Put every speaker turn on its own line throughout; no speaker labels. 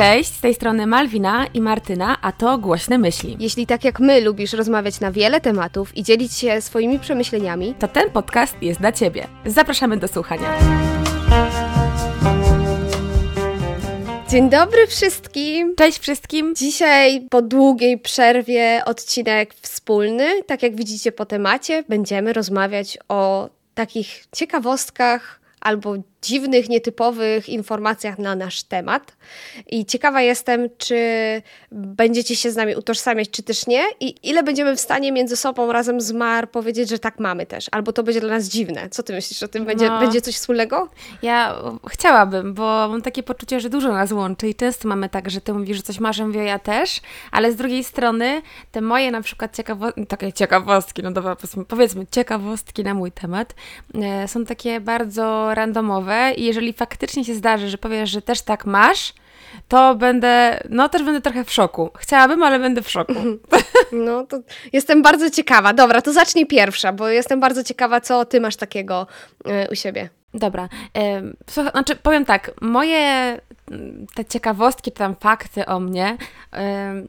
Cześć, z tej strony Malwina i Martyna, a to Głośne Myśli.
Jeśli tak jak my lubisz rozmawiać na wiele tematów i dzielić się swoimi przemyśleniami,
to ten podcast jest dla Ciebie. Zapraszamy do słuchania.
Dzień dobry wszystkim!
Cześć wszystkim!
Dzisiaj po długiej przerwie odcinek wspólny. Tak jak widzicie po temacie, będziemy rozmawiać o takich ciekawostkach albo dziwnych, nietypowych informacjach na nasz temat. I ciekawa jestem, czy będziecie się z nami utożsamiać, czy też nie, i ile będziemy w stanie między sobą razem z Mar powiedzieć, że tak mamy też, albo to będzie dla nas dziwne. Co ty myślisz o tym? Będzie, no, będzie coś wspólnego?
Ja chciałabym, bo mam takie poczucie, że dużo nas łączy i często mamy tak, że ty mówisz, że coś masz, ja ja też, ale z drugiej strony te moje na przykład ciekawo takie ciekawostki, no dobra, powiedzmy ciekawostki na mój temat, e, są takie bardzo randomowe, i jeżeli faktycznie się zdarzy, że powiesz, że też tak masz, to będę, no też będę trochę w szoku. Chciałabym, ale będę w szoku.
No to jestem bardzo ciekawa. Dobra, to zacznij pierwsza, bo jestem bardzo ciekawa, co ty masz takiego y, u siebie.
Dobra. Słuchaj, znaczy powiem tak, moje te ciekawostki, czy tam fakty o mnie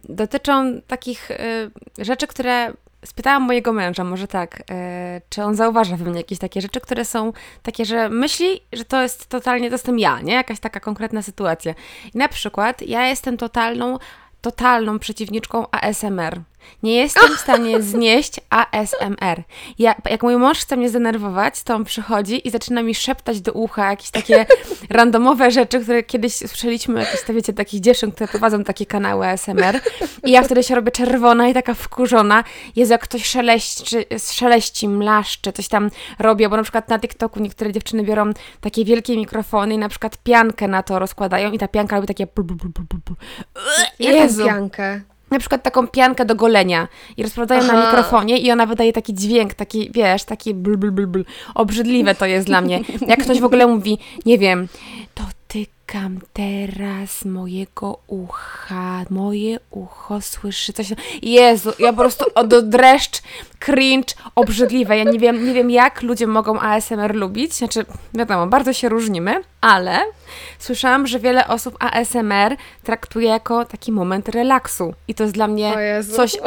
dotyczą takich y, rzeczy, które spytałam mojego męża, może tak, e, czy on zauważa we mnie jakieś takie rzeczy, które są takie, że myśli, że to jest totalnie, to jestem ja, nie? Jakaś taka konkretna sytuacja. I na przykład ja jestem totalną, totalną przeciwniczką ASMR. Nie jestem w stanie znieść ASMR. Ja, jak mój mąż chce mnie zdenerwować, to on przychodzi i zaczyna mi szeptać do ucha jakieś takie randomowe rzeczy, które kiedyś słyszeliśmy, jakieś, to wiecie, takich dziewczyn, które prowadzą takie kanały ASMR. I ja wtedy się robię czerwona i taka wkurzona. Jest jak ktoś szeleści, szeleści, mlaszczy, coś tam robię, bo na przykład na TikToku niektóre dziewczyny biorą takie wielkie mikrofony i na przykład piankę na to rozkładają i ta pianka robi takie...
Jezu. piankę?
Na przykład taką piankę do golenia i rozprowadzają na mikrofonie i ona wydaje taki dźwięk, taki, wiesz, taki bl, bl, bl, bl. Obrzydliwe to jest dla mnie. Jak ktoś w ogóle mówi, nie wiem, to dotykam teraz mojego ucha, moje ucho słyszy coś. Jezu, ja po prostu od dreszcz, cringe, obrzydliwe. Ja nie wiem, nie wiem jak ludzie mogą ASMR lubić. Znaczy, wiadomo, bardzo się różnimy, ale słyszałam, że wiele osób ASMR traktuje jako taki moment relaksu. I to jest dla mnie coś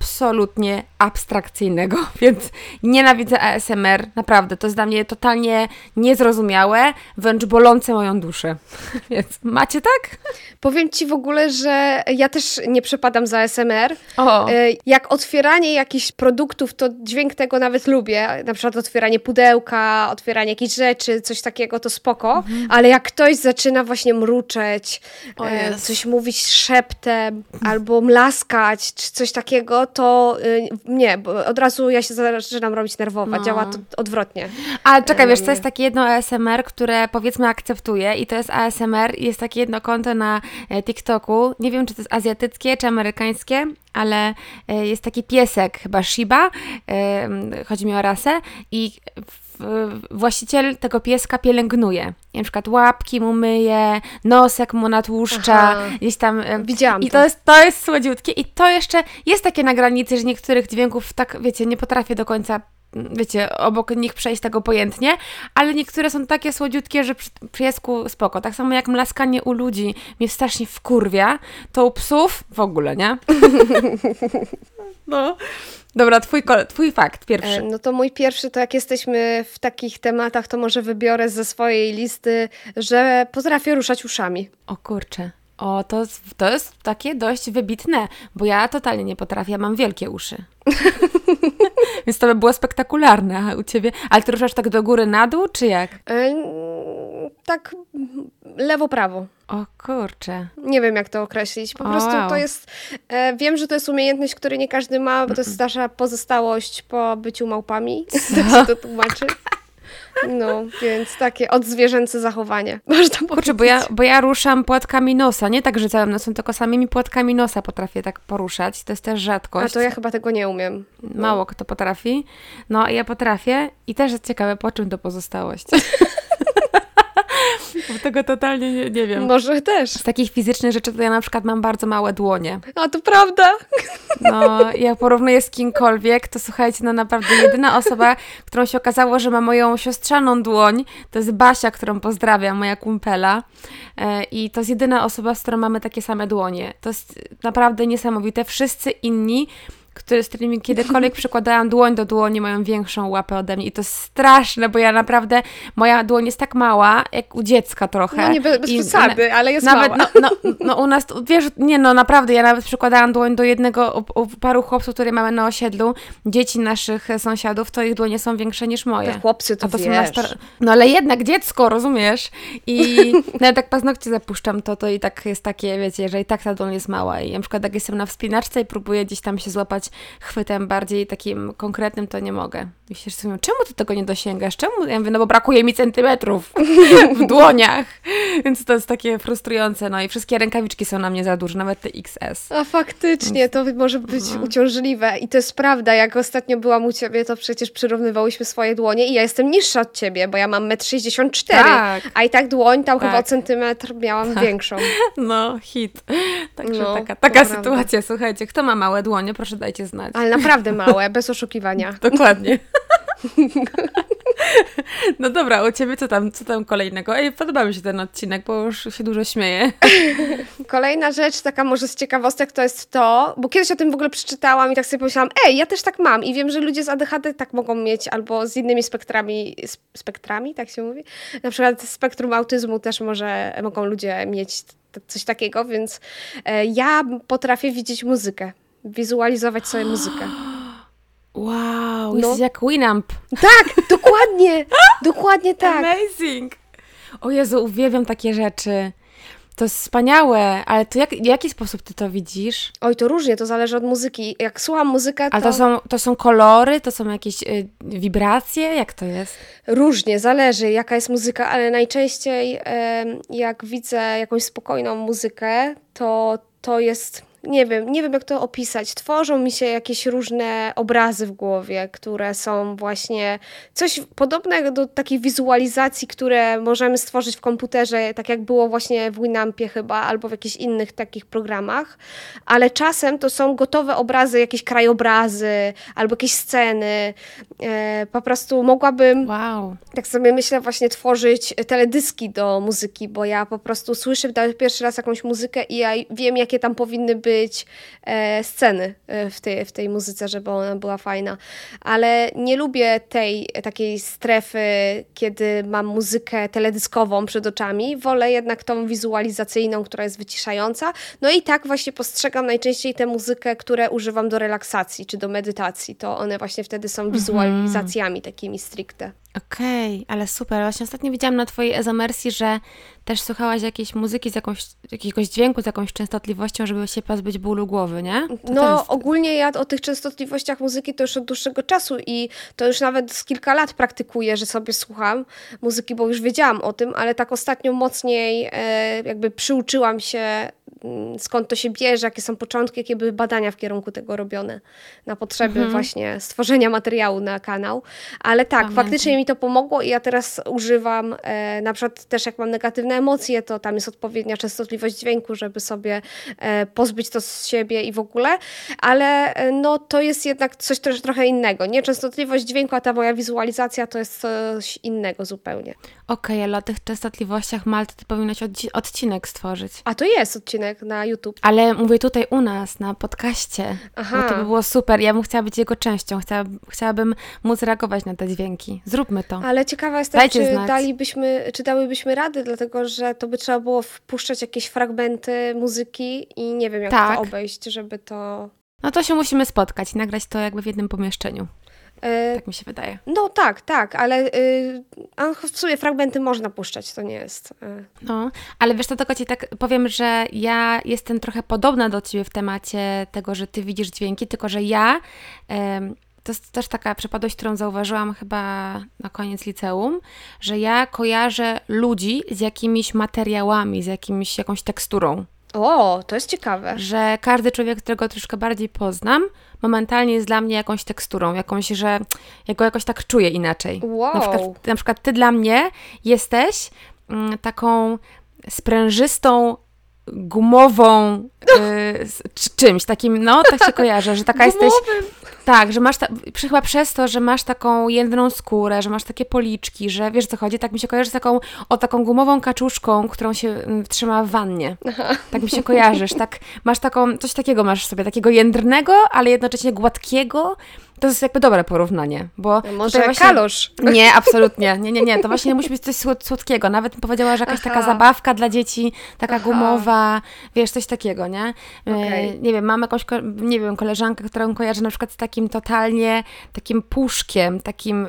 absolutnie abstrakcyjnego, więc nienawidzę ASMR, naprawdę. To jest dla mnie totalnie niezrozumiałe, wręcz bolące moją duszę. Więc macie tak?
Powiem Ci w ogóle, że ja też nie przepadam za ASMR. O. E, jak otwieranie jakichś produktów, to dźwięk tego nawet lubię. Na przykład otwieranie pudełka, otwieranie jakichś rzeczy, coś takiego, to spoko. Mhm. Ale jak ktoś zaczyna właśnie mruczeć, e, coś mówić szeptem, albo mlaskać, czy coś takiego, to y, nie, bo od razu ja się zaczynam robić nerwowa. No. Działa to odwrotnie.
A czekaj, wiesz, to jest takie jedno ASMR, które powiedzmy akceptuję i to jest ASMR jest takie jedno konto na e, TikToku. Nie wiem, czy to jest azjatyckie, czy amerykańskie, ale e, jest taki piesek, chyba Shiba, e, chodzi mi o rasę i właściciel tego pieska pielęgnuje. Na przykład łapki mu myje, nosek mu natłuszcza, Aha. gdzieś tam.
Widziałam.
I to, to jest, to jest słodziutkie. I to jeszcze jest takie na granicy, że niektórych dźwięków tak, wiecie, nie potrafię do końca wiecie, obok nich przejść tak obojętnie, ale niektóre są takie słodziutkie, że przy, piesku spoko. Tak samo jak mlaskanie u ludzi mnie strasznie wkurwia, to u psów w ogóle, nie? no. Dobra, twój, twój fakt pierwszy. E,
no to mój pierwszy, to jak jesteśmy w takich tematach, to może wybiorę ze swojej listy, że potrafię ruszać uszami.
O kurczę. O, to, to jest takie dość wybitne, bo ja totalnie nie potrafię, ja mam wielkie uszy. Więc to by było spektakularne a u ciebie. Ale ty ruszasz tak do góry, na dół, czy jak? E,
tak lewo, prawo.
O kurczę.
Nie wiem, jak to określić. Po prostu wow. to jest. E, wiem, że to jest umiejętność, której nie każdy ma, bo to jest nasza pozostałość po byciu małpami. Tak się to tłumaczy. No, więc takie odzwierzęce zachowanie, można powiedzieć. Kurczę,
bo ja, bo ja ruszam płatkami nosa, nie tak, że całym nosem, tylko samymi płatkami nosa potrafię tak poruszać. To jest też rzadkość.
A to ja chyba tego nie umiem.
No. Mało kto potrafi. No, ja potrafię i też jest ciekawe, po czym to pozostałość. Bo tego totalnie nie, nie wiem.
Może też.
Z takich fizycznych rzeczy to ja na przykład mam bardzo małe dłonie.
A to prawda.
No, ja porównuję z kimkolwiek, to słuchajcie, no naprawdę jedyna osoba, którą się okazało, że ma moją siostrzaną dłoń, to jest Basia, którą pozdrawiam, moja kumpela. E, I to jest jedyna osoba, z którą mamy takie same dłonie. To jest naprawdę niesamowite. Wszyscy inni które, z którymi kiedykolwiek przykładałam dłoń do dłoni, mają większą łapę ode mnie. I to jest straszne, bo ja naprawdę, moja dłoń jest tak mała, jak u dziecka trochę.
No nie bez, bez przesady, ale jest
nawet,
mała.
No, no, no u nas, wiesz, nie no, naprawdę, ja nawet przykładałam dłoń do jednego, u, u paru chłopców, które mamy na osiedlu, dzieci naszych sąsiadów, to ich dłonie są większe niż moje.
Te chłopcy to, to wiesz. Są
No ale jednak dziecko, rozumiesz? I nawet jak paznokcie zapuszczam, to to i tak jest takie, wiecie, że i tak ta dłoń jest mała. I na przykład jak jestem na wspinaczce i próbuję gdzieś tam się złapać chwytem bardziej takim konkretnym, to nie mogę. I się sobie, czemu ty tego nie dosięgasz? Czemu? Ja mówię, no bo brakuje mi centymetrów w dłoniach. Więc to jest takie frustrujące. No i wszystkie rękawiczki są na mnie za duże, nawet te XS.
A faktycznie, to może być no. uciążliwe. I to jest prawda, jak ostatnio byłam u ciebie, to przecież przyrównywałyśmy swoje dłonie i ja jestem niższa od ciebie, bo ja mam 1,64 m, tak. a i tak dłoń tam tak. chyba o centymetr miałam tak. większą.
No, hit. Także no, taka, taka sytuacja, słuchajcie. Kto ma małe dłonie, proszę dajcie znać.
Ale naprawdę małe, bez oszukiwania.
Dokładnie. No dobra, u Ciebie co tam, co tam kolejnego? Ej, podoba mi się ten odcinek, bo już się dużo śmieję.
Kolejna rzecz, taka może z ciekawostek, to jest to, bo kiedyś o tym w ogóle przeczytałam i tak sobie pomyślałam, ej, ja też tak mam i wiem, że ludzie z ADHD tak mogą mieć, albo z innymi spektrami, spektrami, tak się mówi? Na przykład spektrum autyzmu też może, mogą ludzie mieć coś takiego, więc e, ja potrafię widzieć muzykę, wizualizować sobie muzykę.
Wow, no. jesteś jak Winamp.
Tak, dokładnie, dokładnie tak.
Amazing. O Jezu, uwielbiam takie rzeczy. To jest wspaniałe, ale to jak, w jaki sposób ty to widzisz?
Oj, to różnie, to zależy od muzyki. Jak słucham muzykę, to...
Ale to są, to są kolory, to są jakieś y, wibracje? Jak to jest?
Różnie, zależy jaka jest muzyka, ale najczęściej y, jak widzę jakąś spokojną muzykę, to to jest nie wiem, nie wiem jak to opisać. Tworzą mi się jakieś różne obrazy w głowie, które są właśnie coś podobnego do takiej wizualizacji, które możemy stworzyć w komputerze, tak jak było właśnie w Winampie chyba, albo w jakichś innych takich programach, ale czasem to są gotowe obrazy, jakieś krajobrazy, albo jakieś sceny. E, po prostu mogłabym,
wow.
tak sobie myślę, właśnie tworzyć teledyski do muzyki, bo ja po prostu słyszę pierwszy raz jakąś muzykę i ja wiem, jakie tam powinny być być e, sceny e, w tej, w tej muzyce, żeby ona była fajna. Ale nie lubię tej takiej strefy, kiedy mam muzykę teledyskową przed oczami. Wolę jednak tą wizualizacyjną, która jest wyciszająca. No i tak właśnie postrzegam najczęściej tę muzykę, które używam do relaksacji czy do medytacji. To one właśnie wtedy są mhm. wizualizacjami takimi stricte.
Okej, okay, ale super. Właśnie ostatnio widziałam na Twojej ezomersji, że też słuchałaś jakiejś muzyki z jakąś, jakiegoś dźwięku, z jakąś częstotliwością, żeby się pozbyć bólu głowy, nie?
To no, jest... ogólnie ja o tych częstotliwościach muzyki to już od dłuższego czasu i to już nawet z kilka lat praktykuję, że sobie słucham muzyki, bo już wiedziałam o tym, ale tak ostatnio mocniej e, jakby przyuczyłam się skąd to się bierze, jakie są początki, jakie były badania w kierunku tego robione na potrzeby mhm. właśnie stworzenia materiału na kanał. Ale tak, Pamiętam. faktycznie mi to pomogło i ja teraz używam, e, na przykład też jak mam negatywne emocje, to tam jest odpowiednia częstotliwość dźwięku, żeby sobie e, pozbyć to z siebie i w ogóle, ale e, no to jest jednak coś też trochę innego. Nie częstotliwość dźwięku, a ta moja wizualizacja to jest coś innego zupełnie.
Okej, okay, ale o tych częstotliwościach Malty ty powinnaś odcinek stworzyć.
A to jest odcinek na YouTube.
Ale mówię tutaj u nas, na podcaście. Aha. Bo to by było super. Ja bym chciała być jego częścią. Chciała, chciałabym móc reagować na te dźwięki. Zróbmy to.
Ale ciekawa jestem, Dajcie czy znać. dalibyśmy, czy dałybyśmy rady, dlatego że to by trzeba było wpuszczać jakieś fragmenty muzyki i nie wiem, jak tak. to obejść, żeby to...
No to się musimy spotkać i nagrać to jakby w jednym pomieszczeniu. E, tak mi się wydaje.
No tak, tak, ale y, w sumie fragmenty można puszczać, to nie jest. Y.
No, ale wiesz, to tylko ci tak powiem, że ja jestem trochę podobna do ciebie w temacie tego, że ty widzisz dźwięki, tylko że ja. to jest też taka przypadłość, którą zauważyłam chyba na koniec liceum, że ja kojarzę ludzi z jakimiś materiałami, z jakimś, jakąś teksturą.
O, to jest ciekawe.
Że każdy człowiek, którego troszkę bardziej poznam, momentalnie jest dla mnie jakąś teksturą, jakąś, że ja go jakoś tak czuję inaczej.
Wow.
Na przykład, na przykład ty dla mnie jesteś mm, taką sprężystą gumową y, czymś takim, no, tak się kojarzę, że taka jesteś. Tak, że masz, ta, chyba przez to, że masz taką jedną skórę, że masz takie policzki, że wiesz co chodzi, tak mi się kojarzy z taką, o taką gumową kaczuszką, którą się mm, trzyma w wannie. Aha. Tak mi się kojarzysz, tak, masz taką, coś takiego masz sobie, takiego jędrnego, ale jednocześnie gładkiego, to jest jakby dobre porównanie, bo...
No może właśnie... kalosz.
Nie, absolutnie. Nie, nie, nie. To właśnie musi być coś słodkiego. Nawet powiedziała, że jakaś Aha. taka zabawka dla dzieci, taka Aha. gumowa, wiesz, coś takiego, nie? E, okay. Nie wiem, mam jakąś, nie wiem, koleżankę, którą kojarzę na przykład z takim totalnie, takim puszkiem, takim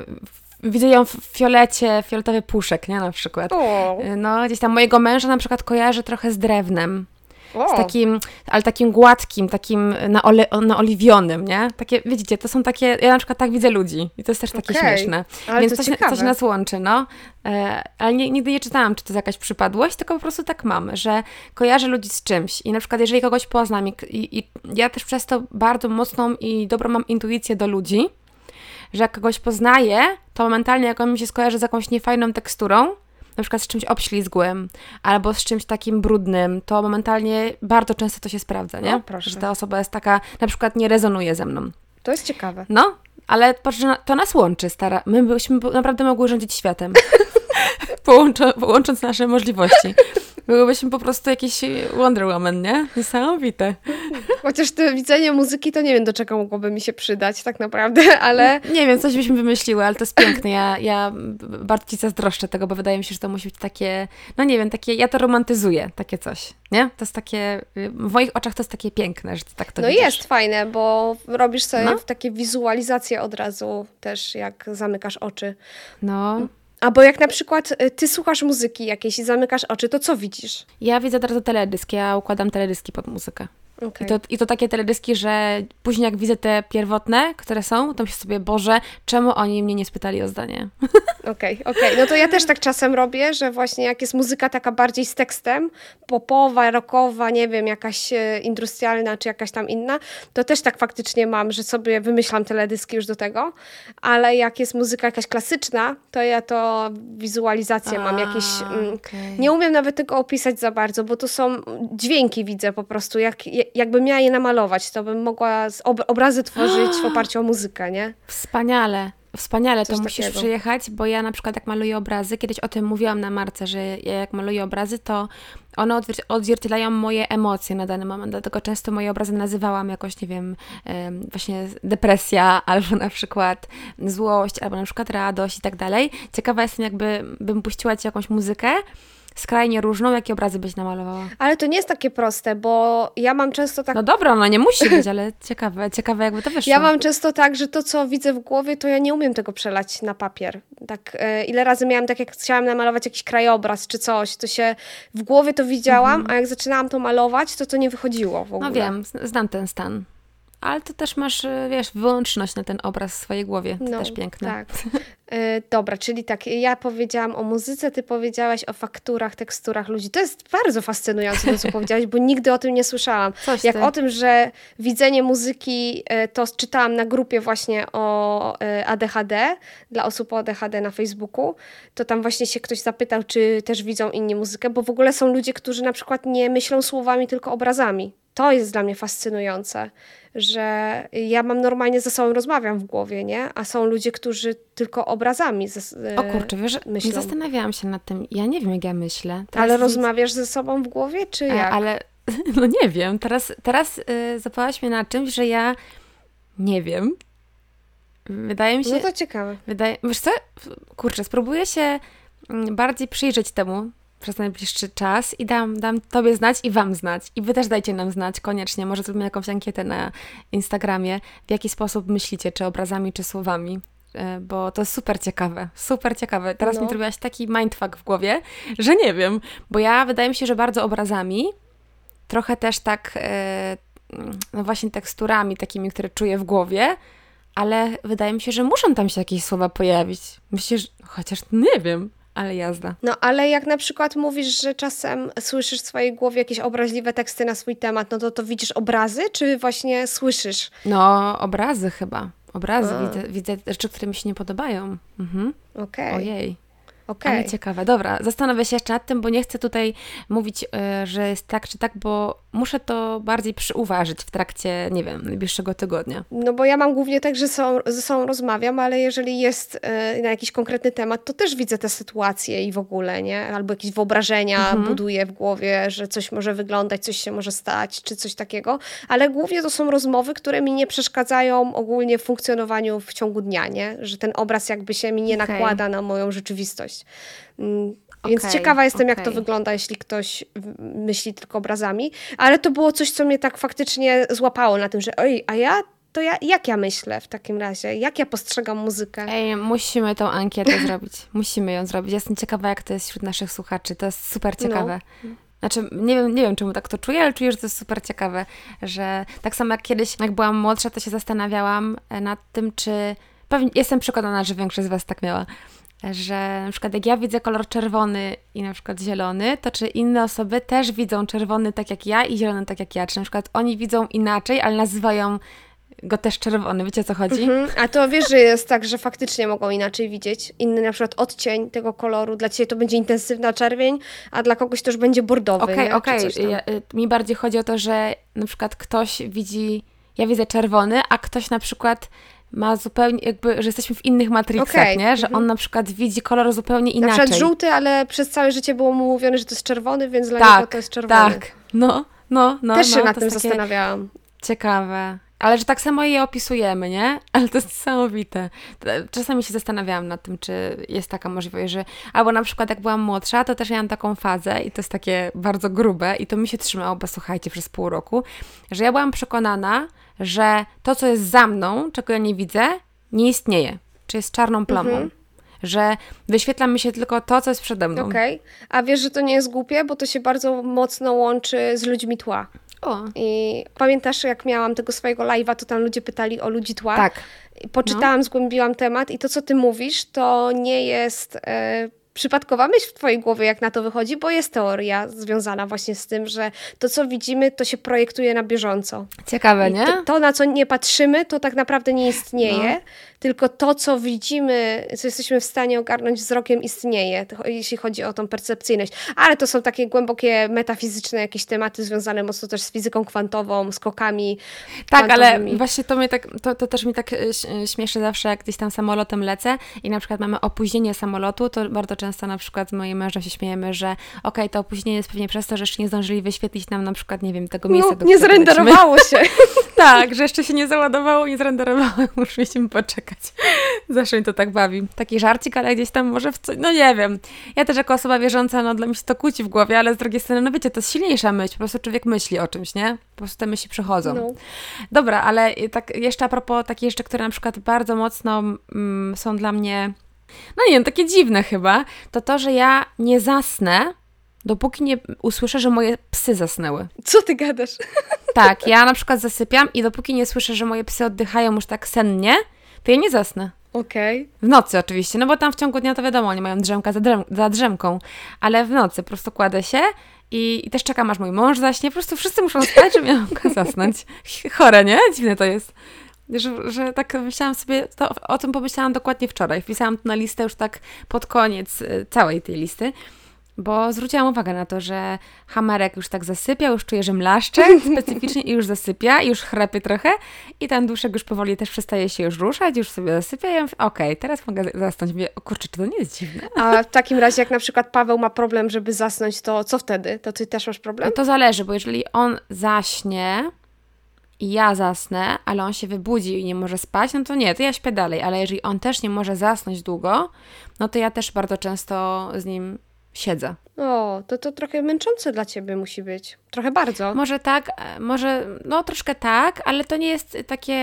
widzę ją w fiolecie, fioletowy puszek, nie, na przykład. E, no, gdzieś tam mojego męża na przykład kojarzy trochę z drewnem. Z takim, ale takim gładkim, takim naole, naoliwionym, nie? Takie, widzicie, to są takie, ja na przykład tak widzę ludzi i to jest też takie okay. śmieszne. Ale Więc coś, coś nas łączy, no. E, ale nie, nigdy nie czytałam, czy to jest jakaś przypadłość, tylko po prostu tak mam, że kojarzę ludzi z czymś i na przykład jeżeli kogoś poznam i, i, i ja też przez to bardzo mocną i dobrą mam intuicję do ludzi, że jak kogoś poznaję, to momentalnie jak on mi się skojarzy z jakąś niefajną teksturą, na przykład z czymś obślizgłym albo z czymś takim brudnym, to momentalnie bardzo często to się sprawdza, nie? O, że ta osoba jest taka, na przykład nie rezonuje ze mną.
To jest ciekawe.
No, ale patrz, to nas łączy, stara. My byśmy naprawdę mogły rządzić światem. połącząc nasze możliwości. Byłybyśmy po prostu jakiś Wonder Woman, nie? Niesamowite.
Chociaż to widzenie muzyki, to nie wiem, do czego mogłoby mi się przydać tak naprawdę, ale...
Nie wiem, coś byśmy wymyśliły, ale to jest piękne. Ja, ja bardzo Ci zazdroszczę tego, bo wydaje mi się, że to musi być takie, no nie wiem, takie, ja to romantyzuję, takie coś, nie? To jest takie, w moich oczach to jest takie piękne, że tak to
No
widzisz.
jest fajne, bo robisz sobie no? takie wizualizacje od razu też, jak zamykasz oczy.
No,
Albo jak na przykład y, ty słuchasz muzyki jakiejś i zamykasz oczy, to co widzisz?
Ja widzę teraz teledysk, ja układam teledyski pod muzykę. Okay. I, to, I to takie teledyski, że później jak widzę te pierwotne, które są, to myślę sobie, Boże, czemu oni mnie nie spytali o zdanie?
Okej, okay, okej. Okay. No to ja też tak czasem robię, że właśnie jak jest muzyka taka bardziej z tekstem, popowa, rockowa, nie wiem, jakaś e, industrialna czy jakaś tam inna, to też tak faktycznie mam, że sobie wymyślam teledyski już do tego, ale jak jest muzyka jakaś klasyczna, to ja to wizualizację A, mam jakieś... Mm, nie umiem nawet tego opisać za bardzo, bo to są dźwięki widzę po prostu, jak jakbym miała je namalować, to bym mogła obrazy tworzyć w oparciu o muzykę, nie?
Wspaniale. Wspaniale, Coś to musisz takiego. przyjechać, bo ja na przykład jak maluję obrazy, kiedyś o tym mówiłam na Marce, że ja jak maluję obrazy, to one odzwierciedlają moje emocje na dany moment, dlatego często moje obrazy nazywałam jakoś, nie wiem, właśnie depresja, albo na przykład złość, albo na przykład radość i tak dalej. Ciekawa jestem, jakby bym puściła Ci jakąś muzykę, skrajnie różną, jakie obrazy byś namalowała?
Ale to nie jest takie proste, bo ja mam często tak...
No dobra, no nie musi być, ale ciekawe, ciekawe jakby to wyszło.
Ja mam często tak, że to, co widzę w głowie, to ja nie umiem tego przelać na papier. Tak, e, ile razy miałam tak, jak chciałam namalować jakiś krajobraz czy coś, to się w głowie to widziałam, mhm. a jak zaczynałam to malować, to to nie wychodziło w no ogóle.
No wiem, znam ten stan ale to też masz, e, wiesz, wyłączność na ten obraz w swojej głowie. To no, też piękne.
Tak. Yy, dobra, czyli tak, ja powiedziałam o muzyce, ty powiedziałaś o fakturach, teksturach ludzi. To jest bardzo fascynujące, to co powiedziałaś, bo nigdy o tym nie słyszałam. Coś Jak ty. o tym, że widzenie muzyki, yy, to czytałam na grupie właśnie o ADHD, dla osób o ADHD na Facebooku, to tam właśnie się ktoś zapytał, czy też widzą inni muzykę, bo w ogóle są ludzie, którzy na przykład nie myślą słowami, tylko obrazami. To jest dla mnie fascynujące że ja mam normalnie ze sobą rozmawiam w głowie, nie? A są ludzie, którzy tylko obrazami ze,
O kurczę, wiesz, myślą. nie zastanawiałam się nad tym. Ja nie wiem, jak ja myślę.
Teraz ale rozmawiasz ze sobą w głowie, czy e, jak?
Ale, no nie wiem. Teraz, teraz y, zapałaś mnie na czymś, że ja nie wiem. Wydaje mi się...
No to ciekawe.
Wydaje, wiesz co? Kurczę, spróbuję się mm, bardziej przyjrzeć temu, przez najbliższy czas i dam, dam Tobie znać i Wam znać. I Wy też dajcie nam znać koniecznie. Może zrobimy jakąś ankietę na Instagramie, w jaki sposób myślicie, czy obrazami, czy słowami. E, bo to jest super ciekawe, super ciekawe. Teraz no. mi zrobiłaś taki mindfuck w głowie, że nie wiem, bo ja wydaje mi się, że bardzo obrazami, trochę też tak, e, no właśnie teksturami takimi, które czuję w głowie, ale wydaje mi się, że muszą tam się jakieś słowa pojawić. Myślę, że chociaż nie wiem ale jazda.
No ale jak na przykład mówisz, że czasem słyszysz w swojej głowie jakieś obraźliwe teksty na swój temat, no to to widzisz obrazy, czy właśnie słyszysz?
No, obrazy chyba. Obrazy. Widzę, widzę rzeczy, które mi się nie podobają. Mhm.
Okej.
Okay. Ojej. Okay. Ale ciekawe. Dobra, zastanowię się jeszcze nad tym, bo nie chcę tutaj mówić, y, że jest tak czy tak, bo muszę to bardziej przyuważyć w trakcie, nie wiem, najbliższego tygodnia.
No bo ja mam głównie tak, że są, ze sobą rozmawiam, ale jeżeli jest y, na jakiś konkretny temat, to też widzę te sytuacje i w ogóle, nie? Albo jakieś wyobrażenia mhm. buduję w głowie, że coś może wyglądać, coś się może stać, czy coś takiego, ale głównie to są rozmowy, które mi nie przeszkadzają ogólnie w funkcjonowaniu w ciągu dnia, nie? Że ten obraz jakby się mi nie okay. nakłada na moją rzeczywistość. Więc okay, ciekawa jestem, okay. jak to wygląda, jeśli ktoś myśli tylko obrazami. Ale to było coś, co mnie tak faktycznie złapało na tym, że oj, a ja to ja, jak ja myślę w takim razie? Jak ja postrzegam muzykę?
Ej, musimy tą ankietę zrobić. Musimy ją zrobić. Jestem ciekawa, jak to jest wśród naszych słuchaczy. To jest super no. ciekawe. No. Znaczy, nie wiem, nie wiem, czemu tak to czuję, ale czuję, że to jest super ciekawe, że tak samo jak kiedyś, jak byłam młodsza, to się zastanawiałam nad tym, czy... Pewnie, jestem przekonana, że większość z Was tak miała, że na przykład jak ja widzę kolor czerwony i na przykład zielony, to czy inne osoby też widzą czerwony tak jak ja i zielony tak jak ja, czy na przykład oni widzą inaczej, ale nazywają go też czerwony, wiecie o co chodzi? Mhm.
A to wiesz, że jest tak, że faktycznie mogą inaczej widzieć. Inny na przykład odcień tego koloru, dla ciebie to będzie intensywna czerwień, a dla kogoś to już będzie bordowy.
Okej, okej. Okay. Y, mi bardziej chodzi o to, że na przykład ktoś widzi, ja widzę czerwony, a ktoś na przykład ma zupełnie, jakby, że jesteśmy w innych matrixach, okay. nie? Że mhm. on na przykład widzi kolor zupełnie inaczej.
Na przykład żółty, ale przez całe życie było mu mówione, że to jest czerwony, więc dla tak, niego to jest czerwony.
Tak, no, no, no.
Też
no,
się nad tym zastanawiałam.
Ciekawe. Ale że tak samo je opisujemy, nie? Ale to jest niesamowite. Czasami się zastanawiałam nad tym, czy jest taka możliwość, że... Albo na przykład jak byłam młodsza, to też miałam taką fazę i to jest takie bardzo grube i to mi się trzymało, bo słuchajcie, przez pół roku, że ja byłam przekonana, że to, co jest za mną, czego ja nie widzę, nie istnieje. Czy jest czarną plamą. Mhm że wyświetla mi się tylko to, co jest przede mną.
Okej. Okay. A wiesz, że to nie jest głupie, bo to się bardzo mocno łączy z ludźmi tła.
O.
I pamiętasz, jak miałam tego swojego live'a, to tam ludzie pytali o ludzi tła.
Tak.
Poczytałam, no. zgłębiłam temat i to, co ty mówisz, to nie jest e, przypadkowa myśl w Twojej głowie, jak na to wychodzi, bo jest teoria związana właśnie z tym, że to, co widzimy, to się projektuje na bieżąco.
Ciekawe, nie?
To, to, na co nie patrzymy, to tak naprawdę nie istnieje. No tylko to, co widzimy, co jesteśmy w stanie ogarnąć wzrokiem, istnieje, jeśli chodzi o tą percepcyjność. Ale to są takie głębokie, metafizyczne jakieś tematy związane mocno też z fizyką kwantową, skokami.
Tak, kwantowymi. ale właśnie to, mnie tak, to, to też mi tak e, śmieszy zawsze, jak gdzieś tam samolotem lecę i na przykład mamy opóźnienie samolotu, to bardzo często na przykład z moim mężem się śmiejemy, że okej, okay, to opóźnienie jest pewnie przez to, że jeszcze nie zdążyli wyświetlić nam na przykład, nie wiem, tego miejsca,
no, nie zrenderowało się.
tak, że jeszcze się nie załadowało, nie zrenderowało, musimy poczekać czekać. Zawsze mi to tak bawi. Taki żarcik, ale gdzieś tam może w coś, no nie wiem. Ja też jako osoba wierząca, no dla mnie się to kłóci w głowie, ale z drugiej strony, no wiecie, to jest silniejsza myśl, po prostu człowiek myśli o czymś, nie? Po prostu te myśli przychodzą. No. Dobra, ale tak jeszcze a propos takich rzeczy, które na przykład bardzo mocno mm, są dla mnie, no nie wiem, takie dziwne chyba, to to, że ja nie zasnę, dopóki nie usłyszę, że moje psy zasnęły.
Co ty gadasz?
Tak, ja na przykład zasypiam i dopóki nie słyszę, że moje psy oddychają już tak sennie, to ja nie zasnę.
Okej. Okay.
W nocy oczywiście, no bo tam w ciągu dnia to wiadomo, oni mają drzemka za, drem, za drzemką, ale w nocy po prostu kładę się i, i też czekam, aż mój mąż zaśnie. Po prostu wszyscy muszą spać, żeby ja mogła zasnąć. Chore, nie? Dziwne to jest. Że, że tak myślałam sobie, to, o tym pomyślałam dokładnie wczoraj. Wpisałam to na listę już tak pod koniec y, całej tej listy bo zwróciłam uwagę na to, że hamerek już tak zasypia, już czuje, że mlaszcze specyficznie i już zasypia, i już chrapie trochę i ten duszek już powoli też przestaje się już ruszać, już sobie zasypia i ja mówię, okej, okay, teraz mogę zasnąć. Mówię, o kurczę, czy to nie jest dziwne?
A w takim razie, jak na przykład Paweł ma problem, żeby zasnąć, to co wtedy? To ty też masz problem? No
to zależy, bo jeżeli on zaśnie, i ja zasnę, ale on się wybudzi i nie może spać, no to nie, to ja śpię dalej. Ale jeżeli on też nie może zasnąć długo, no to ja też bardzo często z nim siedzę.
O, to to trochę męczące dla ciebie musi być. Trochę bardzo.
Może tak, e, może, no troszkę tak, ale to nie jest takie.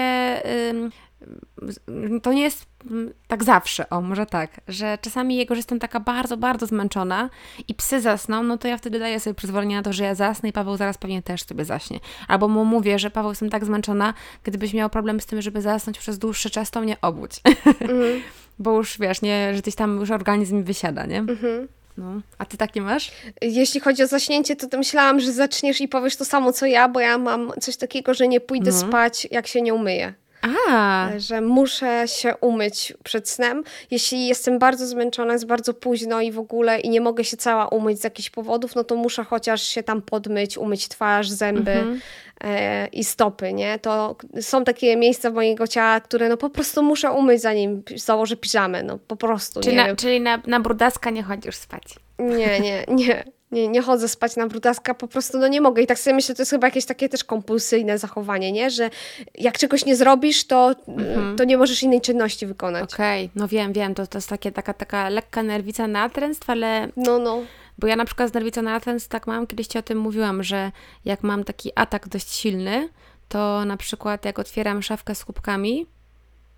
to nie jest mm, tak zawsze, o może tak, że czasami jego, że jestem taka bardzo, bardzo zmęczona i psy zasną, no to ja wtedy daję sobie przyzwolenie na to, że ja zasnę i Paweł zaraz pewnie też sobie zaśnie. Albo mu mówię, że Paweł jestem tak zmęczona, gdybyś miał problem z tym, żeby zasnąć przez dłuższy czas, to mnie obudź. Mm. Bo już wiesz, nie, że gdzieś tam już organizm wysiada, nie? Mhm. No. A ty takie masz?
Jeśli chodzi o zaśnięcie, to, myślałam, że zaczniesz i powiesz to samo co ja, bo ja mam coś takiego, że nie pójdę no. spać, jak się nie umyję. A. Że muszę się umyć przed snem. Jeśli jestem bardzo zmęczona, jest bardzo późno i w ogóle i nie mogę się cała umyć z jakichś powodów, no to muszę chociaż się tam podmyć, umyć twarz, zęby. Mhm. E, i stopy, nie? To są takie miejsca mojego ciała, które no po prostu muszę umyć zanim założę piżamę, no po prostu,
czyli
nie
na, Czyli na, na brudaska nie chodzisz spać?
Nie, nie, nie. Nie, nie chodzę spać na brudaska, po prostu no nie mogę. I tak sobie myślę, to jest chyba jakieś takie też kompulsyjne zachowanie, nie? Że jak czegoś nie zrobisz, to, mhm. to nie możesz innej czynności wykonać.
Okej, okay. no wiem, wiem, to, to jest takie, taka, taka lekka nerwica natręstw, ale...
No, no.
Bo ja na przykład z nerwicą natręstw tak mam, kiedyś Ci o tym mówiłam, że jak mam taki atak dość silny, to na przykład jak otwieram szafkę z kubkami,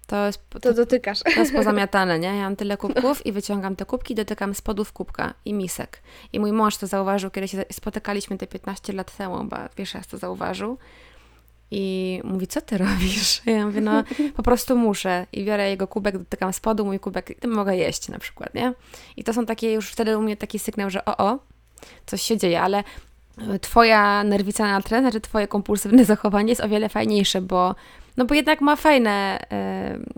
to jest,
to, to dotykasz.
To jest pozamiatane, nie? Ja mam tyle kubków i wyciągam te kubki, dotykam spodów kubka i misek. I mój mąż to zauważył, kiedy się spotykaliśmy te 15 lat temu, bo wiesz, jak to zauważył. I mówi, co ty robisz? Ja mówię, no po prostu muszę. I biorę jego kubek, dotykam spodu, mój kubek, i mogę jeść na przykład, nie? I to są takie już wtedy u mnie taki sygnał, że o, o, coś się dzieje, ale e, twoja nerwica na tren, znaczy twoje kompulsywne zachowanie jest o wiele fajniejsze, bo no bo jednak ma fajne,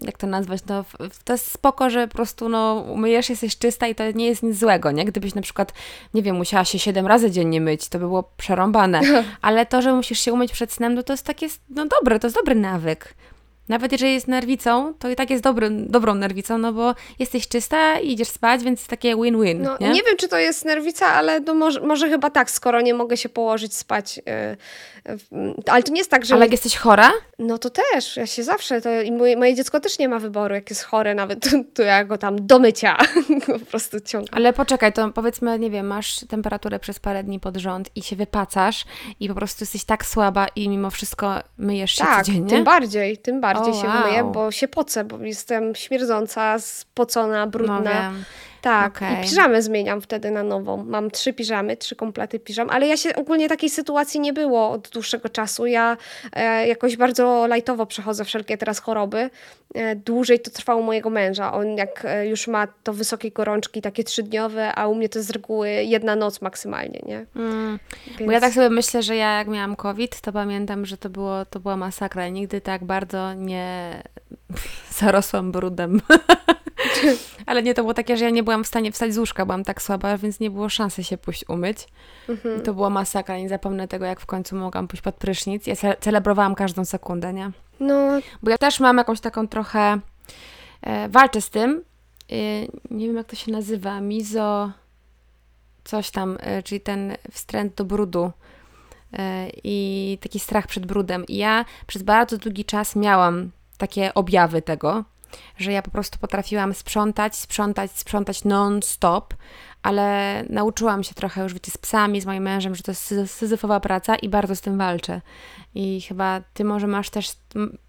jak to nazwać, no to jest spoko, że po prostu no umyjesz, jesteś czysta i to nie jest nic złego, nie? Gdybyś na przykład, nie wiem, musiała się siedem razy dziennie myć, to by było przerąbane, ale to, że musisz się umyć przed snem, no to jest takie, no dobre, to jest dobry nawyk. Nawet jeżeli jest nerwicą, to i tak jest dobry, dobrą nerwicą, no bo jesteś czysta i idziesz spać, więc takie win-win.
No,
nie?
nie wiem, czy to jest nerwica, ale no może, może chyba tak, skoro nie mogę się położyć spać. Yy, yy, ale to nie jest tak, że.
Ale jak jesteś chora?
No to też. Ja się zawsze. To, I moje, moje dziecko też nie ma wyboru. Jak jest chore, nawet to, to ja go tam do mycia po prostu ciągnę.
Ale poczekaj, to powiedzmy, nie wiem, masz temperaturę przez parę dni pod rząd i się wypacasz i po prostu jesteś tak słaba i mimo wszystko myjesz się
tak,
codziennie.
Tym bardziej, tym bardziej bardziej się wow. myję, bo się pocę, bo jestem śmierdząca, spocona, brudna. No tak, okay. i piżamę zmieniam wtedy na nową. Mam trzy piżamy, trzy komplety piżam, ale ja się ogólnie takiej sytuacji nie było od dłuższego czasu. Ja e, jakoś bardzo lajtowo przechodzę wszelkie teraz choroby. E, dłużej to trwało mojego męża. On jak e, już ma to wysokie gorączki, takie trzydniowe, a u mnie to z reguły jedna noc maksymalnie, nie? Mm.
Więc... Bo ja tak sobie myślę, że ja jak miałam COVID, to pamiętam, że to, było, to była masakra. Nigdy tak bardzo nie zarosłam brudem. Ale nie, to było takie, że ja nie byłam w stanie wstać z łóżka, byłam tak słaba, więc nie było szansy się pójść umyć. Mhm. I to była masakra, nie zapomnę tego, jak w końcu mogłam pójść pod prysznic. Ja ce celebrowałam każdą sekundę, nie? No. Bo ja też mam jakąś taką trochę... E, walczę z tym. E, nie wiem, jak to się nazywa. Mizo... Coś tam, e, czyli ten wstręt do brudu e, i taki strach przed brudem. I ja przez bardzo długi czas miałam takie objawy tego, że ja po prostu potrafiłam sprzątać, sprzątać, sprzątać non-stop, ale nauczyłam się trochę już, wiecie, z psami, z moim mężem, że to jest syzyfowa praca i bardzo z tym walczę. I chyba ty może masz też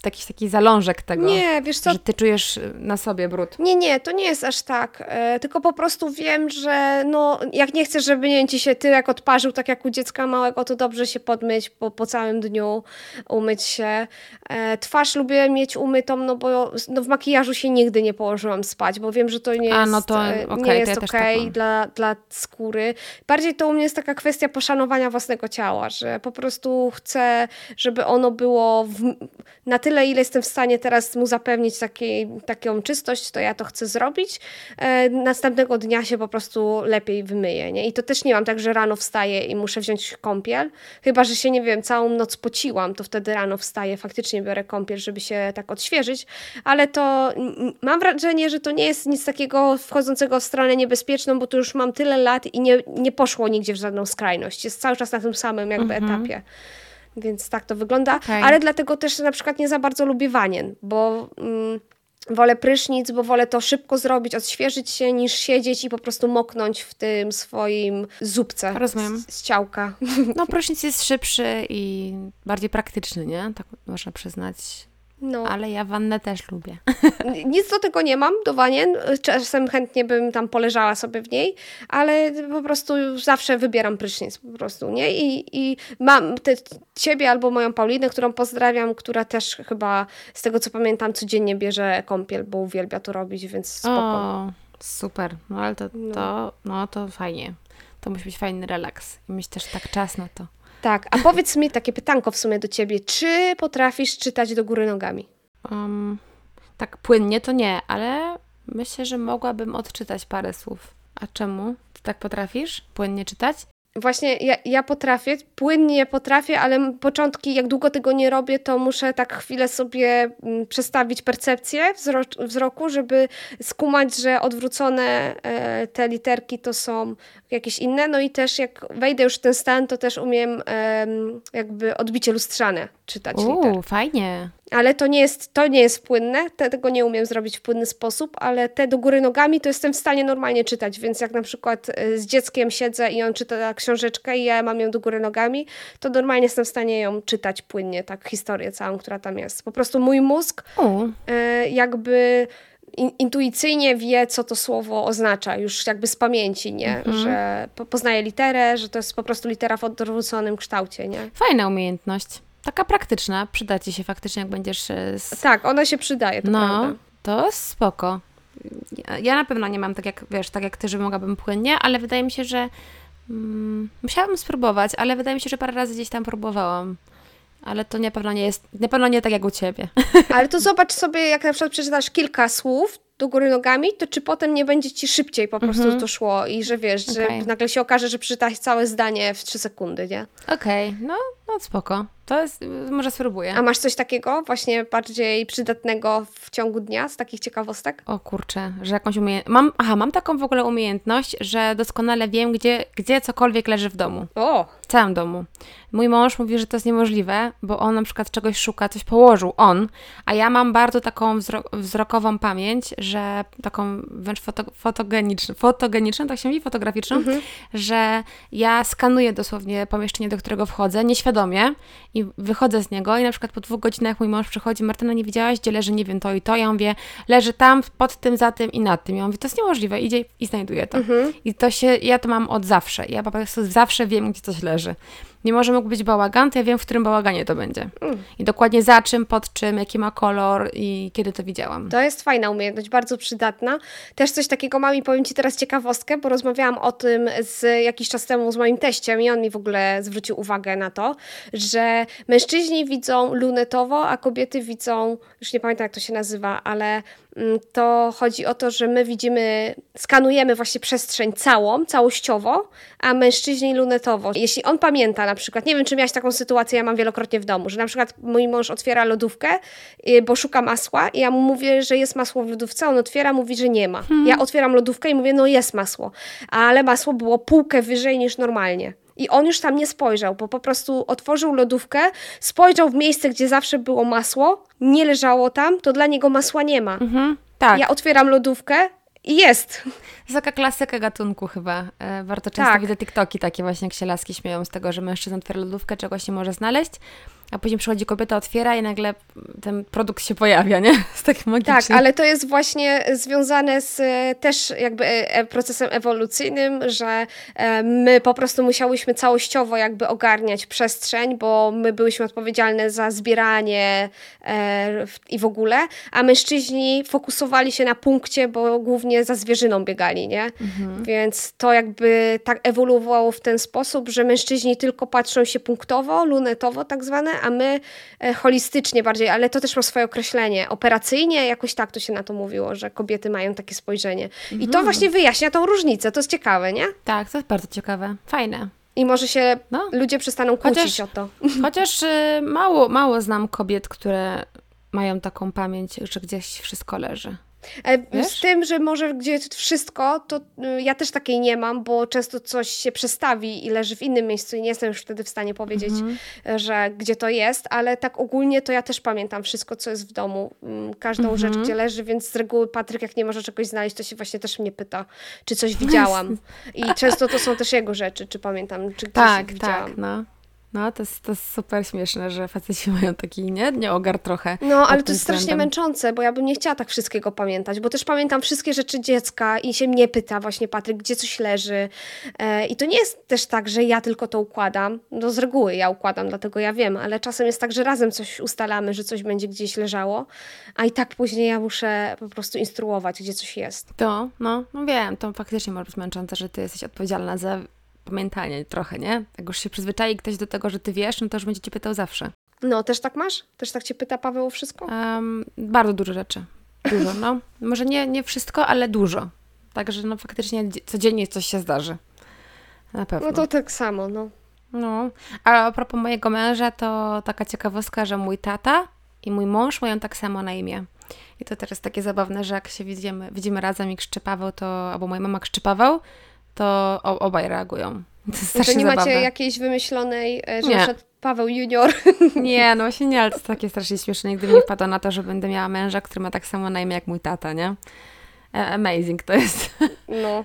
jakiś taki zalążek tego, nie, wiesz co? że ty czujesz na sobie brud.
Nie, nie, to nie jest aż tak. E, tylko po prostu wiem, że no, jak nie chcesz, żeby nie ci się tyłek odparzył, tak jak u dziecka małego, to dobrze się podmyć po, po całym dniu, umyć się. E, twarz lubię mieć umytą, no bo no, w makijażu się nigdy nie położyłam spać, bo wiem, że to nie jest, no to, e, okay, nie jest ja okej okay dla, dla skóry. Bardziej to u mnie jest taka kwestia poszanowania własnego ciała, że po prostu chcę żeby ono było w, na tyle, ile jestem w stanie teraz mu zapewnić takiej, taką czystość, to ja to chcę zrobić. E, następnego dnia się po prostu lepiej wymyję. Nie? I to też nie mam tak, że rano wstaję i muszę wziąć kąpiel. Chyba, że się, nie wiem, całą noc pociłam, to wtedy rano wstaję, faktycznie biorę kąpiel, żeby się tak odświeżyć, ale to mam wrażenie, że to nie jest nic takiego wchodzącego w stronę niebezpieczną, bo tu już mam tyle lat i nie, nie poszło nigdzie w żadną skrajność. Jest cały czas na tym samym jakby mhm. etapie. Więc tak to wygląda. Okay. Ale dlatego też na przykład nie za bardzo lubię wanien, bo mm, wolę prysznic, bo wolę to szybko zrobić, odświeżyć się, niż siedzieć i po prostu moknąć w tym swoim zupce Rozumiem. Z, z ciałka.
No prysznic jest szybszy i bardziej praktyczny, nie? Tak można przyznać. No. Ale ja wannę też lubię.
Nic do tego nie mam, do wanien. Czasem chętnie bym tam poleżała sobie w niej, ale po prostu zawsze wybieram prysznic po prostu, nie? I, i mam te, ciebie albo moją Paulinę, którą pozdrawiam, która też chyba z tego co pamiętam codziennie bierze kąpiel, bo uwielbia to robić, więc spoko. O,
super. No ale to, no. to, no, to fajnie. To musi być fajny relaks i mieć też tak czas na to.
Tak, a powiedz mi takie pytanko w sumie do ciebie. Czy potrafisz czytać do góry nogami?
Um, tak płynnie to nie, ale myślę, że mogłabym odczytać parę słów. A czemu? Ty tak potrafisz płynnie czytać?
Właśnie ja, ja potrafię, płynnie potrafię, ale początki, jak długo tego nie robię, to muszę tak chwilę sobie przestawić percepcję wzro wzroku, żeby skumać, że odwrócone e, te literki to są jakieś inne. No i też jak wejdę już w ten stan, to też umiem jakby odbicie lustrzane czytać.
Uuu, fajnie
ale to nie jest, to nie jest płynne, tego nie umiem zrobić w płynny sposób, ale te do góry nogami to jestem w stanie normalnie czytać, więc jak na przykład y, z dzieckiem siedzę i on czyta książeczkę i ja mam ją do góry nogami, to normalnie jestem w stanie ją czytać płynnie, tak historię całą, która tam jest. Po prostu mój mózg y, jakby intuicyjnie wie, co to słowo oznacza, już jakby z pamięci, nie? Mhm. Że poznaje literę, że to jest po prostu litera w odwróconym kształcie, nie?
Fajna umiejętność taka praktyczna, przyda ci się faktycznie, jak będziesz... E, z...
Tak, ona się przydaje, to
No,
prawda.
to spoko. Ja na pewno nie mam tak jak, wiesz, tak jak ty, że mogłabym płynnie, ale wydaje mi się, że mm, musiałabym spróbować, ale wydaje mi się, że parę razy gdzieś tam próbowałam. Ale to na pewno nie jest, na pewno nie tak jak u ciebie.
Ale to zobacz sobie, jak na przykład przeczytasz kilka słów, do góry nogami, to czy potem nie będzie ci szybciej po prostu mm -hmm. to szło i że wiesz, okay. że nagle się okaże, że przeczytasz całe zdanie w trzy sekundy, nie?
Okej, okay. no, no spoko. To jest, może spróbuję.
A masz coś takiego właśnie bardziej przydatnego w ciągu dnia z takich ciekawostek?
O kurczę, że jakąś umiejętność. Mam, aha, mam taką w ogóle umiejętność, że doskonale wiem, gdzie, gdzie cokolwiek leży w domu.
O!
W całym domu. Mój mąż mówi, że to jest niemożliwe, bo on na przykład czegoś szuka, coś położył, on, a ja mam bardzo taką wzro wzrokową pamięć, że taką wręcz foto fotogeniczną, fotogeniczną, tak się mówi, fotograficzną, mhm. że ja skanuję dosłownie pomieszczenie, do którego wchodzę, nieświadomie i wychodzę z niego i na przykład po dwóch godzinach mój mąż przychodzi, Martyna, nie widziałaś, gdzie leży, nie wiem, to i to, ja mówię, leży tam, pod tym, za tym i nad tym. Ja mówię, to jest niemożliwe, idzie i znajduje to. Mhm. I to się, ja to mam od zawsze, ja po prostu zawsze wiem, gdzie coś leży nie może mógł być bałagan, to ja wiem, w którym bałaganie to będzie. Mm. I dokładnie za czym, pod czym, jaki ma kolor i kiedy to widziałam.
To jest fajna umiejętność, bardzo przydatna. Też coś takiego mam i powiem Ci teraz ciekawostkę, bo rozmawiałam o tym z jakiś czas temu z moim teściem i on mi w ogóle zwrócił uwagę na to, że mężczyźni widzą lunetowo, a kobiety widzą, już nie pamiętam jak to się nazywa, ale to chodzi o to, że my widzimy, skanujemy właśnie przestrzeń całą, całościowo, a mężczyźni lunetowo. Jeśli on pamięta na przykład, nie wiem czy miałaś taką sytuację, ja mam wielokrotnie w domu, że na przykład mój mąż otwiera lodówkę, y, bo szuka masła i ja mu mówię, że jest masło w lodówce, on otwiera, mówi, że nie ma. Hmm. Ja otwieram lodówkę i mówię, no jest masło, ale masło było półkę wyżej niż normalnie. I on już tam nie spojrzał, bo po prostu otworzył lodówkę, spojrzał w miejsce, gdzie zawsze było masło, nie leżało tam, to dla niego masła nie ma. Mhm, tak. Ja otwieram lodówkę, i jest.
To taka klasyka gatunku chyba. E, bardzo często tak. widzę TikToki takie właśnie, jak się laski śmieją z tego, że mężczyzna otwiera lodówkę, czegoś nie może znaleźć, a później przychodzi kobieta, otwiera i nagle ten produkt się pojawia, nie? Z takim magicznym.
Tak, ale to jest właśnie związane z e, też jakby e, procesem ewolucyjnym, że my po prostu musiałyśmy całościowo jakby ogarniać przestrzeń, bo my byłyśmy odpowiedzialne za zbieranie i w ogóle, a mężczyźni fokusowali się na punkcie, bo głównie za zwierzyną biegali, nie? Mhm. Więc to jakby tak ewoluowało w ten sposób, że mężczyźni tylko patrzą się punktowo, lunetowo tak zwane, a my e, holistycznie bardziej, ale to też ma swoje określenie. Operacyjnie jakoś tak to się na to mówiło, że kobiety mają takie spojrzenie. I to mhm. właśnie wyjaśnia tą różnicę. To jest ciekawe, nie?
Tak, to jest bardzo ciekawe. Fajne.
I może się no. ludzie przestaną kłócić chociaż, o to.
Chociaż y, mało, mało znam kobiet, które mają taką pamięć, że gdzieś wszystko leży.
E, Wiesz? Z tym, że może gdzie wszystko, to y, ja też takiej nie mam, bo często coś się przestawi i leży w innym miejscu i nie jestem już wtedy w stanie powiedzieć, mhm. że gdzie to jest, ale tak ogólnie to ja też pamiętam wszystko, co jest w domu, mm, każdą mhm. rzecz, gdzie leży, więc z reguły Patryk, jak nie może czegoś znaleźć, to się właśnie też mnie pyta, czy coś widziałam. I często to są też jego rzeczy, czy pamiętam, czy
tak,
coś widziałam.
Tak, no. No, to jest, to jest super śmieszne, że faceci mają taki, nie? Nieogar trochę.
No, ale to jest strasznie względem. męczące, bo ja bym nie chciała tak wszystkiego pamiętać, bo też pamiętam wszystkie rzeczy dziecka i się mnie pyta właśnie Patryk, gdzie coś leży. E, I to nie jest też tak, że ja tylko to układam. No z reguły ja układam, dlatego ja wiem, ale czasem jest tak, że razem coś ustalamy, że coś będzie gdzieś leżało, a i tak później ja muszę po prostu instruować, gdzie coś jest.
To, no, no wiem, to faktycznie może być męczące, że ty jesteś odpowiedzialna za pamiętanie trochę, nie? Jak już się przyzwyczai ktoś do tego, że ty wiesz, no to już będzie cię pytał zawsze.
No, też tak masz? Też tak cię pyta Paweł o wszystko? Um,
bardzo dużo rzeczy. Dużo, no. Może nie, nie wszystko, ale dużo. Także no faktycznie codziennie coś się zdarzy. Na pewno.
No to tak samo, no.
No, a a propos mojego męża, to taka ciekawostka, że mój tata i mój mąż mają tak samo na imię. I to jest takie zabawne, że jak się widzimy, widzimy razem i krzyczy Paweł, to, albo moja mama krzyczy Paweł, to obaj reagują.
To, to nie macie jakiejś wymyślonej, e, że nie. Paweł junior.
Nie, no właśnie nie, ale to takie strasznie śmieszne. Nigdy mi nie wpadło na to, że będę miała męża, który ma tak samo na imię jak mój tata, nie? E, amazing to jest. No.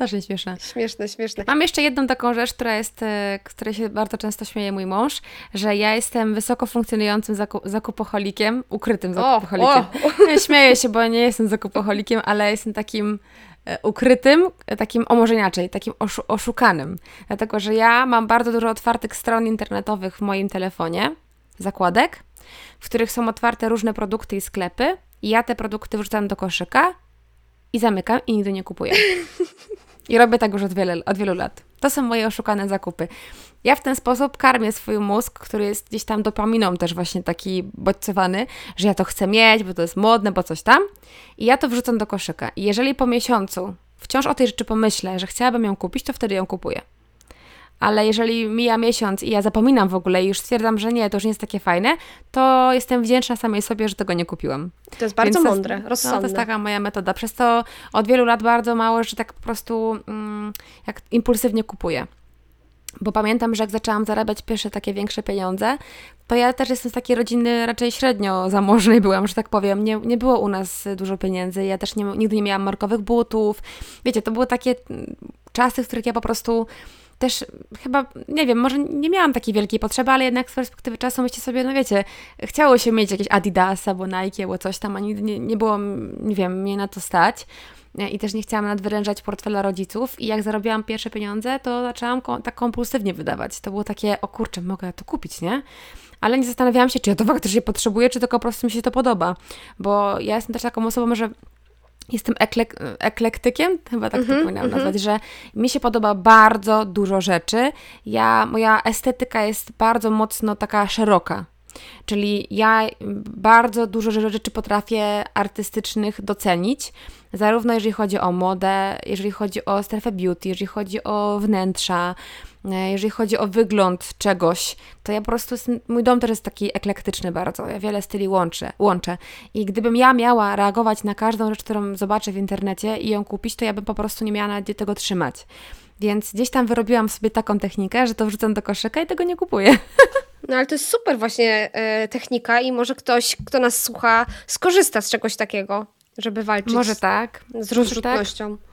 Strasznie śmieszne.
Śmieszne, śmieszne.
Mam jeszcze jedną taką rzecz, która jest, e, której się bardzo często śmieje mój mąż, że ja jestem wysoko funkcjonującym zakupoholikiem, ukrytym zakupoholikiem. O, o. Śmieję się, bo nie jestem zakupoholikiem, ale jestem takim e, ukrytym, e, takim, o może inaczej, takim oszu oszukanym. Dlatego, że ja mam bardzo dużo otwartych stron internetowych w moim telefonie, zakładek, w których są otwarte różne produkty i sklepy i ja te produkty wrzucam do koszyka i zamykam i nigdy nie kupuję. I robię tak już od, wiele, od wielu lat. To są moje oszukane zakupy. Ja w ten sposób karmię swój mózg, który jest gdzieś tam dopaminą też właśnie taki bodźcowany, że ja to chcę mieć, bo to jest modne, bo coś tam. I ja to wrzucam do koszyka. I jeżeli po miesiącu wciąż o tej rzeczy pomyślę, że chciałabym ją kupić, to wtedy ją kupuję ale jeżeli mija miesiąc i ja zapominam w ogóle i już stwierdzam, że nie, to już nie jest takie fajne, to jestem wdzięczna samej sobie, że tego nie kupiłam.
To jest bardzo Więc mądre, to, rozsądne. No,
to jest taka moja metoda. Przez to od wielu lat bardzo mało, że tak po prostu mm, jak impulsywnie kupuję. Bo pamiętam, że jak zaczęłam zarabiać pierwsze takie większe pieniądze, to ja też jestem z takiej rodziny raczej średnio zamożnej byłam, że tak powiem. Nie, nie było u nas dużo pieniędzy. Ja też nie, nigdy nie miałam markowych butów. Wiecie, to były takie mm, czasy, w których ja po prostu też chyba, nie wiem, może nie miałam takiej wielkiej potrzeby, ale jednak z perspektywy czasu myślę sobie, no wiecie, chciało się mieć jakieś Adidas albo Nike albo coś tam, a nigdy nie, nie było, nie wiem, mnie na to stać i też nie chciałam nadwyrężać portfela rodziców i jak zarobiłam pierwsze pieniądze, to zaczęłam tak kompulsywnie wydawać. To było takie, o kurczę, mogę to kupić, nie? Ale nie zastanawiałam się, czy ja to faktycznie potrzebuję, czy tylko po prostu mi się to podoba, bo ja jestem też taką osobą, że jestem eklek eklektykiem, chyba tak mm -hmm, to powinnam mm -hmm. nazwać, że mi się podoba bardzo dużo rzeczy. Ja, moja estetyka jest bardzo mocno taka szeroka. Czyli ja bardzo dużo rzeczy potrafię artystycznych docenić, zarówno jeżeli chodzi o modę, jeżeli chodzi o strefę beauty, jeżeli chodzi o wnętrza, e, jeżeli chodzi o wygląd czegoś, to ja po prostu, mój dom też jest taki eklektyczny bardzo, ja wiele styli łączę, łączę. I gdybym ja miała reagować na każdą rzecz, którą zobaczę w internecie i ją kupić, to ja bym po prostu nie miała nawet tego trzymać. Więc gdzieś tam wyrobiłam sobie taką technikę, że to wrzucam do koszyka i tego nie kupuję.
No ale to jest super właśnie e, technika i może ktoś, kto nas słucha, skorzysta z czegoś takiego, żeby walczyć
może tak.
z rozrzutnością. Tak.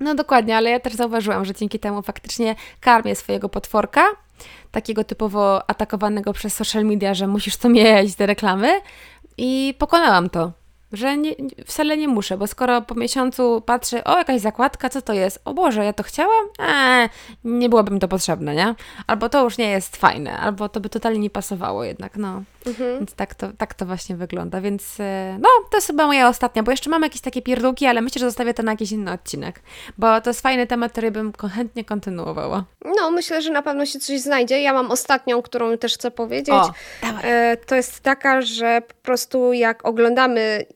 No dokładnie, ale ja też zauważyłam, że dzięki temu faktycznie karmię swojego potworka, takiego typowo atakowanego przez social media, że musisz to mieć, te reklamy i pokonałam to że nie, wcale nie muszę, bo skoro po miesiącu patrzę, o jakaś zakładka, co to jest? O Boże, ja to chciałam? Eee, nie byłoby mi to potrzebne, nie? Albo to już nie jest fajne, albo to by totalnie nie pasowało jednak, no. Mhm. Więc tak to, tak to właśnie wygląda, więc e, no, to jest chyba moja ostatnia, bo jeszcze mam jakieś takie pierdółki, ale myślę, że zostawię to na jakiś inny odcinek, bo to jest fajny temat, który bym chętnie kontynuowała.
No, myślę, że na pewno się coś znajdzie. Ja mam ostatnią, którą też chcę powiedzieć. O, e, to jest taka, że po prostu jak oglądamy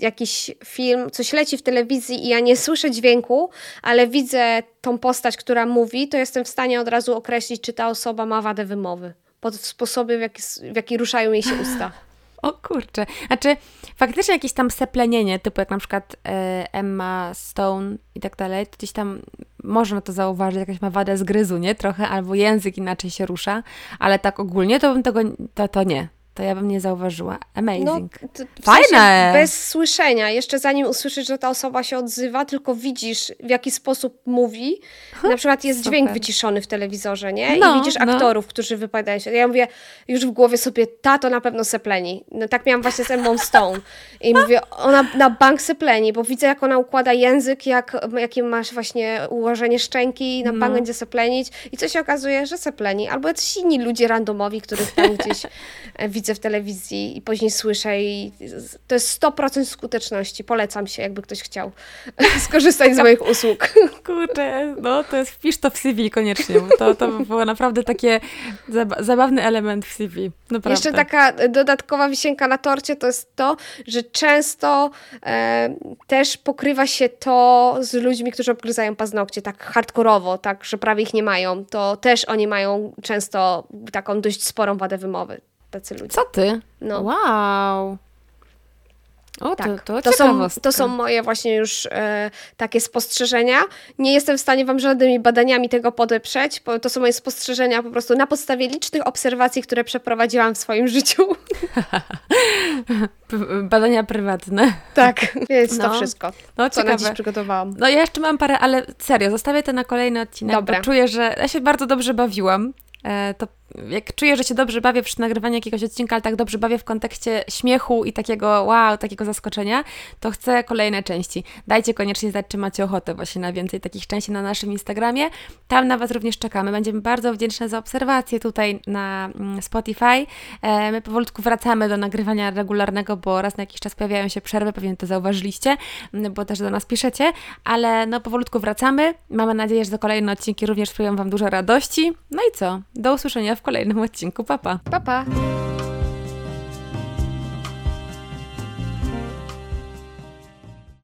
jakiś film, coś leci w telewizji i ja nie słyszę dźwięku, ale widzę tą postać, która mówi, to jestem w stanie od razu określić, czy ta osoba ma wadę wymowy pod sposoby, w jaki, w jaki ruszają jej się usta.
O kurczę. Znaczy, faktycznie jakieś tam seplenienie, typu jak na przykład e, Emma Stone i tak dalej, gdzieś tam można to zauważyć, jakaś ma wadę zgryzu, nie? Trochę, albo język inaczej się rusza, ale tak ogólnie to bym tego, to, to nie to ja bym nie zauważyła. Amazing. No, Fajne!
bez słyszenia, jeszcze zanim usłyszysz, że ta osoba się odzywa, tylko widzisz, w jaki sposób mówi. Na przykład jest Super. dźwięk wyciszony w telewizorze, nie? No, I widzisz no. aktorów, którzy wypowiadają się. Ja mówię już w głowie sobie, ta to na pewno sepleni. No tak miałam właśnie z Emma Stone. I mówię, ona na bank sepleni, bo widzę, jak ona układa język, jak, jakie masz właśnie ułożenie szczęki, na bank no. będzie seplenić. I co się okazuje, że sepleni. Albo jacyś inni ludzie randomowi, których tam gdzieś widzę widzę w telewizji i później słyszę i to jest 100% skuteczności. Polecam się, jakby ktoś chciał skorzystać z moich usług.
Kurczę, no to jest wpisz to w CV koniecznie, bo to, to by było naprawdę takie zabawny element w CV. Naprawdę.
Jeszcze taka dodatkowa wisienka na torcie to jest to, że często e, też pokrywa się to z ludźmi, którzy obgryzają paznokcie tak hardkorowo, tak, że prawie ich nie mają. To też oni mają często taką dość sporą wadę wymowy. Tacy ludzie.
Co ty? No. Wow. O,
tak.
to, to,
to, są, to są moje właśnie już e, takie spostrzeżenia. Nie jestem w stanie Wam żadnymi badaniami tego podeprzeć, bo to są moje spostrzeżenia po prostu na podstawie licznych obserwacji, które przeprowadziłam w swoim życiu.
Badania prywatne.
Tak, więc no. to wszystko, no, co na dziś przygotowałam.
No ja jeszcze mam parę, ale serio, zostawię to na kolejny odcinek, Dobra. czuję, że ja się bardzo dobrze bawiłam. E, to jak czuję, że się dobrze bawię przy nagrywaniu jakiegoś odcinka, ale tak dobrze bawię w kontekście śmiechu i takiego wow, takiego zaskoczenia, to chcę kolejne części. Dajcie koniecznie znać, czy macie ochotę właśnie na więcej takich części na naszym Instagramie. Tam na Was również czekamy. Będziemy bardzo wdzięczne za obserwacje tutaj na mm, Spotify. E, my powolutku wracamy do nagrywania regularnego, bo raz na jakiś czas pojawiają się przerwy, pewnie to zauważyliście, mm, bo też do nas piszecie, ale no powolutku wracamy. Mamy nadzieję, że te kolejne odcinki również sprawią Wam dużo radości. No i co? Do usłyszenia w kolejnym odcinku. Papa.
Papa. Pa.